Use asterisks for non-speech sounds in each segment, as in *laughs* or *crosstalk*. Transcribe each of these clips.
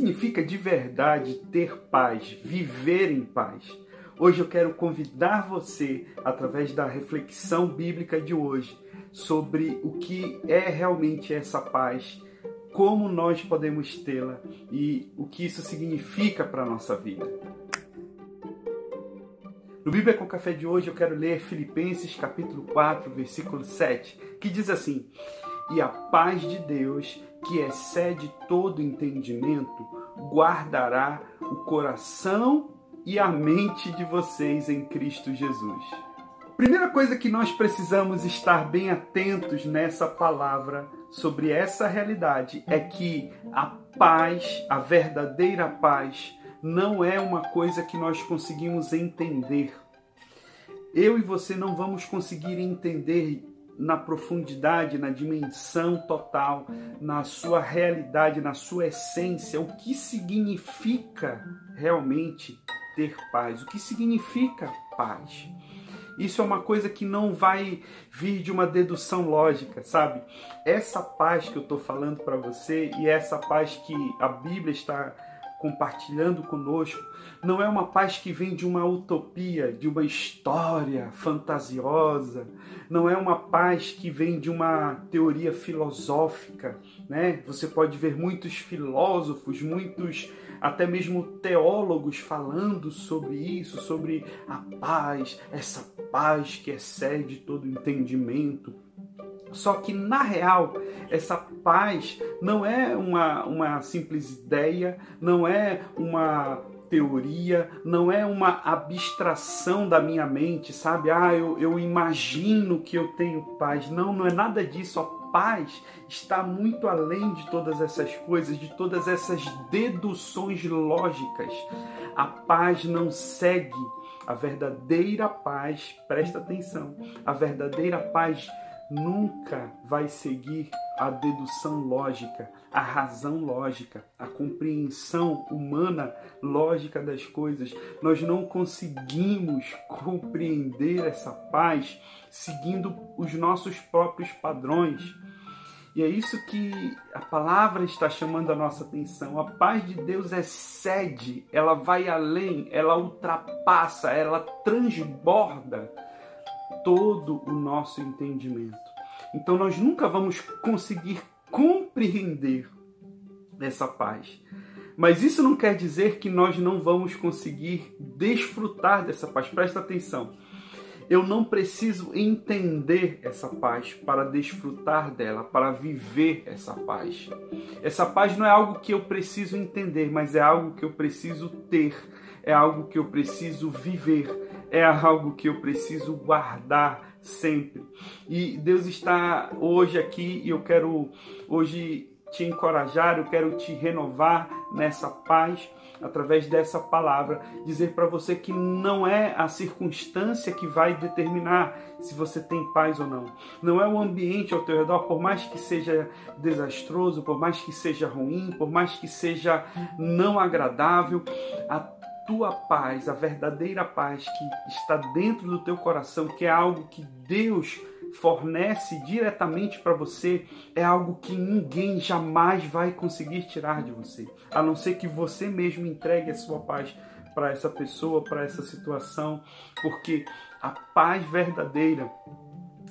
significa de verdade ter paz, viver em paz? Hoje eu quero convidar você, através da reflexão bíblica de hoje, sobre o que é realmente essa paz, como nós podemos tê-la e o que isso significa para a nossa vida. No Bíblia com Café de hoje eu quero ler Filipenses capítulo 4, versículo 7, que diz assim: E a paz de Deus, que excede todo entendimento, guardará o coração e a mente de vocês em Cristo Jesus. Primeira coisa que nós precisamos estar bem atentos nessa palavra sobre essa realidade é que a paz, a verdadeira paz, não é uma coisa que nós conseguimos entender. Eu e você não vamos conseguir entender na profundidade, na dimensão total, na sua realidade, na sua essência, o que significa realmente ter paz. O que significa paz? Isso é uma coisa que não vai vir de uma dedução lógica, sabe? Essa paz que eu estou falando para você e essa paz que a Bíblia está compartilhando conosco, não é uma paz que vem de uma utopia, de uma história fantasiosa, não é uma paz que vem de uma teoria filosófica, né? Você pode ver muitos filósofos, muitos até mesmo teólogos falando sobre isso, sobre a paz, essa paz que excede todo entendimento, só que na real, essa paz não é uma, uma simples ideia, não é uma teoria, não é uma abstração da minha mente, sabe? Ah, eu, eu imagino que eu tenho paz. Não, não é nada disso. A paz está muito além de todas essas coisas, de todas essas deduções lógicas. A paz não segue. A verdadeira paz, presta atenção, a verdadeira paz nunca vai seguir a dedução lógica, a razão lógica, a compreensão humana lógica das coisas. Nós não conseguimos compreender essa paz seguindo os nossos próprios padrões. E é isso que a palavra está chamando a nossa atenção. A paz de Deus excede, ela vai além, ela ultrapassa, ela transborda todo o nosso entendimento. Então nós nunca vamos conseguir compreender essa paz. Mas isso não quer dizer que nós não vamos conseguir desfrutar dessa paz. Presta atenção. Eu não preciso entender essa paz para desfrutar dela, para viver essa paz. Essa paz não é algo que eu preciso entender, mas é algo que eu preciso ter, é algo que eu preciso viver é algo que eu preciso guardar sempre. E Deus está hoje aqui e eu quero hoje te encorajar, eu quero te renovar nessa paz através dessa palavra, dizer para você que não é a circunstância que vai determinar se você tem paz ou não. Não é o ambiente ao teu redor, por mais que seja desastroso, por mais que seja ruim, por mais que seja não agradável, a tua paz, a verdadeira paz que está dentro do teu coração, que é algo que Deus fornece diretamente para você, é algo que ninguém jamais vai conseguir tirar de você, a não ser que você mesmo entregue a sua paz para essa pessoa, para essa situação, porque a paz verdadeira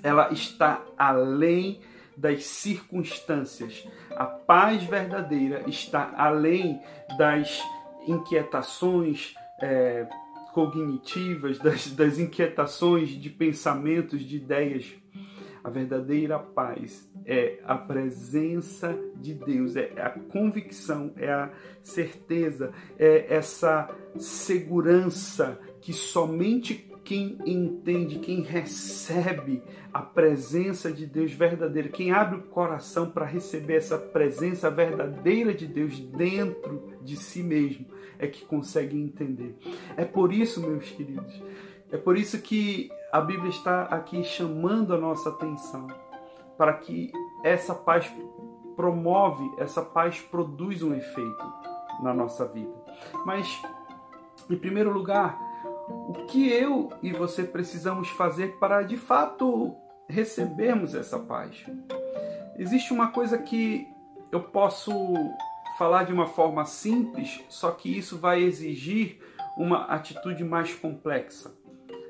ela está além das circunstâncias. A paz verdadeira está além das inquietações é, cognitivas, das, das inquietações de pensamentos, de ideias. A verdadeira paz é a presença de Deus, é a convicção, é a certeza, é essa segurança que somente quem entende, quem recebe a presença de Deus verdadeira, quem abre o coração para receber essa presença verdadeira de Deus dentro de si mesmo, é que consegue entender. É por isso, meus queridos, é por isso que a Bíblia está aqui chamando a nossa atenção, para que essa paz promove, essa paz produz um efeito na nossa vida. Mas, em primeiro lugar, o que eu e você precisamos fazer para de fato recebermos essa paz. Existe uma coisa que eu posso falar de uma forma simples, só que isso vai exigir uma atitude mais complexa.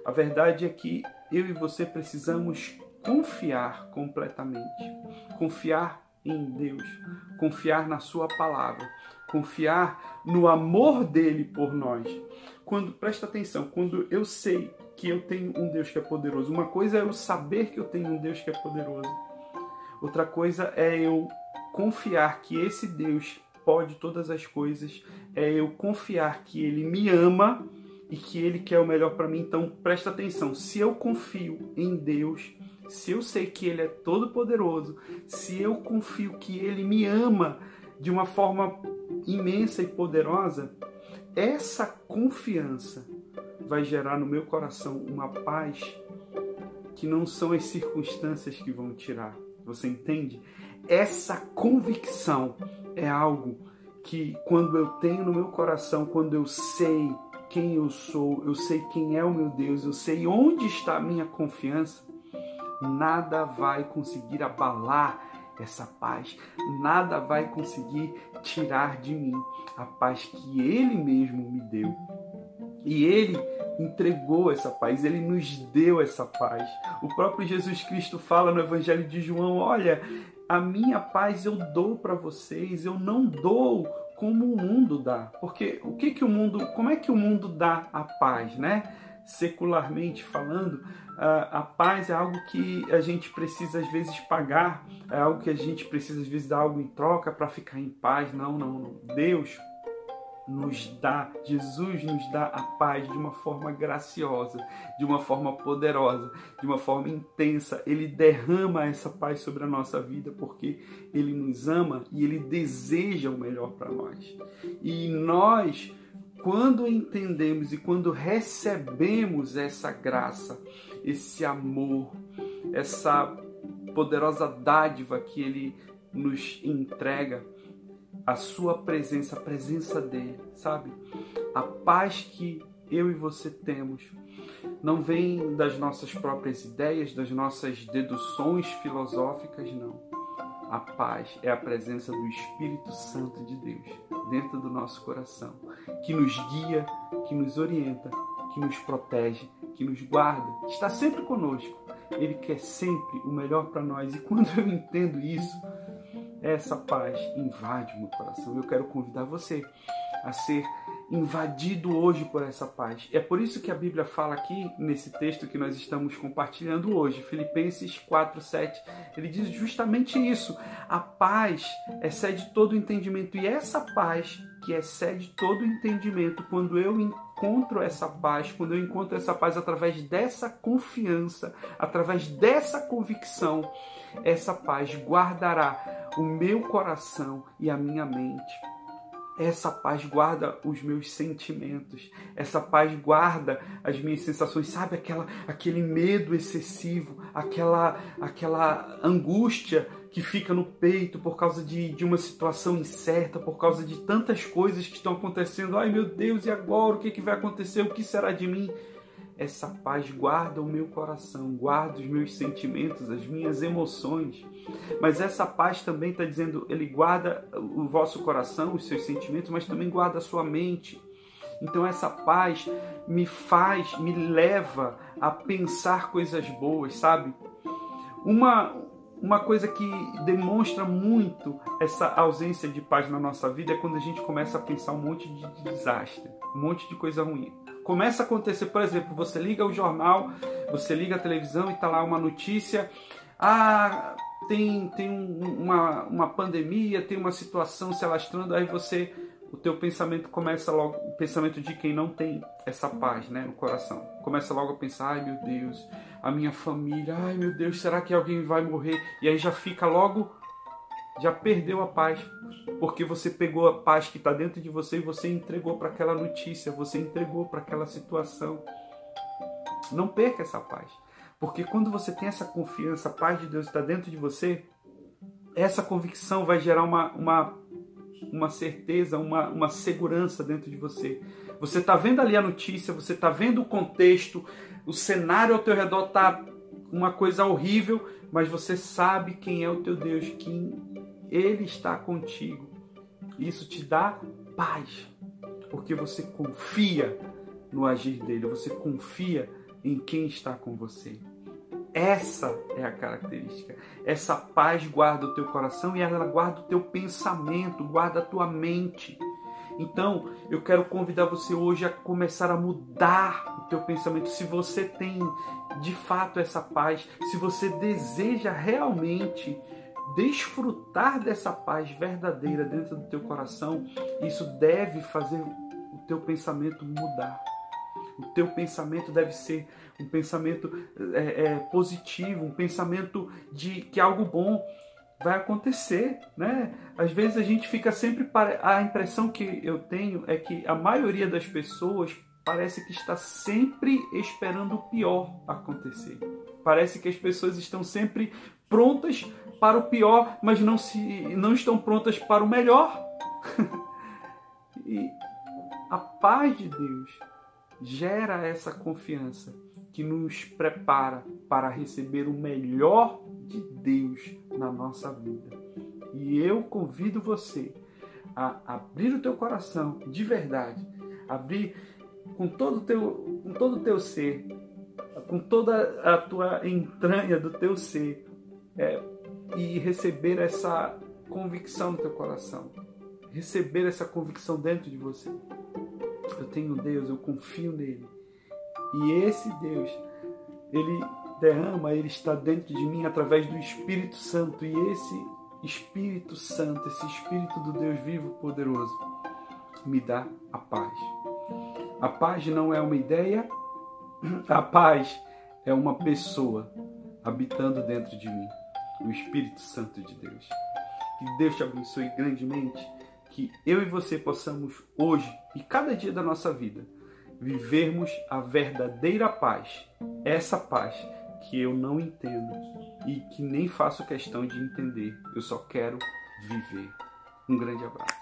A verdade é que eu e você precisamos confiar completamente, confiar em Deus, confiar na Sua palavra, confiar no amor dele por nós. Quando presta atenção, quando eu sei que eu tenho um Deus que é poderoso, uma coisa é eu saber que eu tenho um Deus que é poderoso. Outra coisa é eu confiar que esse Deus pode todas as coisas, é eu confiar que ele me ama e que ele quer o melhor para mim. Então, presta atenção, se eu confio em Deus, se eu sei que Ele é todo poderoso, se eu confio que Ele me ama de uma forma imensa e poderosa, essa confiança vai gerar no meu coração uma paz que não são as circunstâncias que vão tirar. Você entende? Essa convicção é algo que quando eu tenho no meu coração, quando eu sei quem eu sou, eu sei quem é o meu Deus, eu sei onde está a minha confiança, nada vai conseguir abalar essa paz, nada vai conseguir tirar de mim a paz que Ele mesmo me deu. E Ele entregou essa paz, Ele nos deu essa paz. O próprio Jesus Cristo fala no Evangelho de João: Olha, a minha paz eu dou para vocês, eu não dou como o mundo dá. Porque o que que o mundo, como é que o mundo dá a paz, né? Secularmente falando, a paz é algo que a gente precisa às vezes pagar, é algo que a gente precisa às vezes dar algo em troca para ficar em paz. Não, não, não. Deus nos dá, Jesus nos dá a paz de uma forma graciosa, de uma forma poderosa, de uma forma intensa. Ele derrama essa paz sobre a nossa vida porque ele nos ama e ele deseja o melhor para nós. E nós quando entendemos e quando recebemos essa graça, esse amor, essa poderosa dádiva que Ele nos entrega, a Sua presença, a presença dele, sabe? A paz que eu e você temos não vem das nossas próprias ideias, das nossas deduções filosóficas, não a paz é a presença do Espírito Santo de Deus dentro do nosso coração, que nos guia, que nos orienta, que nos protege, que nos guarda, que está sempre conosco. Ele quer sempre o melhor para nós. E quando eu entendo isso, essa paz invade o meu coração. Eu quero convidar você a ser invadido hoje por essa paz. É por isso que a Bíblia fala aqui nesse texto que nós estamos compartilhando hoje, Filipenses 4:7. Ele diz justamente isso. A paz excede todo entendimento e essa paz que excede todo entendimento, quando eu encontro essa paz, quando eu encontro essa paz através dessa confiança, através dessa convicção, essa paz guardará o meu coração e a minha mente essa paz guarda os meus sentimentos, essa paz guarda as minhas sensações, sabe aquela aquele medo excessivo, aquela aquela angústia que fica no peito por causa de, de uma situação incerta, por causa de tantas coisas que estão acontecendo. Ai meu Deus, e agora? O que, que vai acontecer? O que será de mim? Essa paz guarda o meu coração, guarda os meus sentimentos, as minhas emoções. Mas essa paz também está dizendo, ele guarda o vosso coração, os seus sentimentos, mas também guarda a sua mente. Então essa paz me faz, me leva a pensar coisas boas, sabe? Uma uma coisa que demonstra muito essa ausência de paz na nossa vida é quando a gente começa a pensar um monte de desastre, um monte de coisa ruim começa a acontecer, por exemplo, você liga o jornal, você liga a televisão e está lá uma notícia, ah, tem, tem uma, uma pandemia, tem uma situação se alastrando, aí você, o teu pensamento começa logo, o pensamento de quem não tem essa paz né, no coração, começa logo a pensar, ai meu Deus, a minha família, ai meu Deus, será que alguém vai morrer? E aí já fica logo já perdeu a paz, porque você pegou a paz que está dentro de você e você entregou para aquela notícia, você entregou para aquela situação. Não perca essa paz, porque quando você tem essa confiança, a paz de Deus está dentro de você, essa convicção vai gerar uma, uma, uma certeza, uma, uma segurança dentro de você. Você está vendo ali a notícia, você está vendo o contexto, o cenário ao teu redor está uma coisa horrível, mas você sabe quem é o teu Deus, quem ele está contigo. Isso te dá paz, porque você confia no agir dele, você confia em quem está com você. Essa é a característica. Essa paz guarda o teu coração e ela guarda o teu pensamento, guarda a tua mente. Então, eu quero convidar você hoje a começar a mudar o teu pensamento. Se você tem de fato essa paz, se você deseja realmente desfrutar dessa paz verdadeira dentro do teu coração, isso deve fazer o teu pensamento mudar. O teu pensamento deve ser um pensamento é, é, positivo, um pensamento de que algo bom vai acontecer, né? Às vezes a gente fica sempre para a impressão que eu tenho é que a maioria das pessoas parece que está sempre esperando o pior acontecer. Parece que as pessoas estão sempre prontas para o pior, mas não se não estão prontas para o melhor. *laughs* e a paz de Deus gera essa confiança que nos prepara para receber o melhor de Deus na nossa vida. E eu convido você a abrir o teu coração de verdade, abrir com todo o teu, com todo o teu ser, com toda a tua entranha do teu ser, é, e receber essa convicção no teu coração, receber essa convicção dentro de você. Eu tenho Deus, eu confio nele. E esse Deus, ele derrama, ele está dentro de mim através do Espírito Santo. E esse Espírito Santo, esse Espírito do Deus vivo, poderoso, me dá a paz. A paz não é uma ideia, *clears throat* a paz é uma pessoa habitando dentro de mim, o Espírito Santo de Deus. Que Deus te abençoe grandemente que eu e você possamos hoje e cada dia da nossa vida vivermos a verdadeira paz, essa paz que eu não entendo e que nem faço questão de entender, eu só quero viver. Um grande abraço.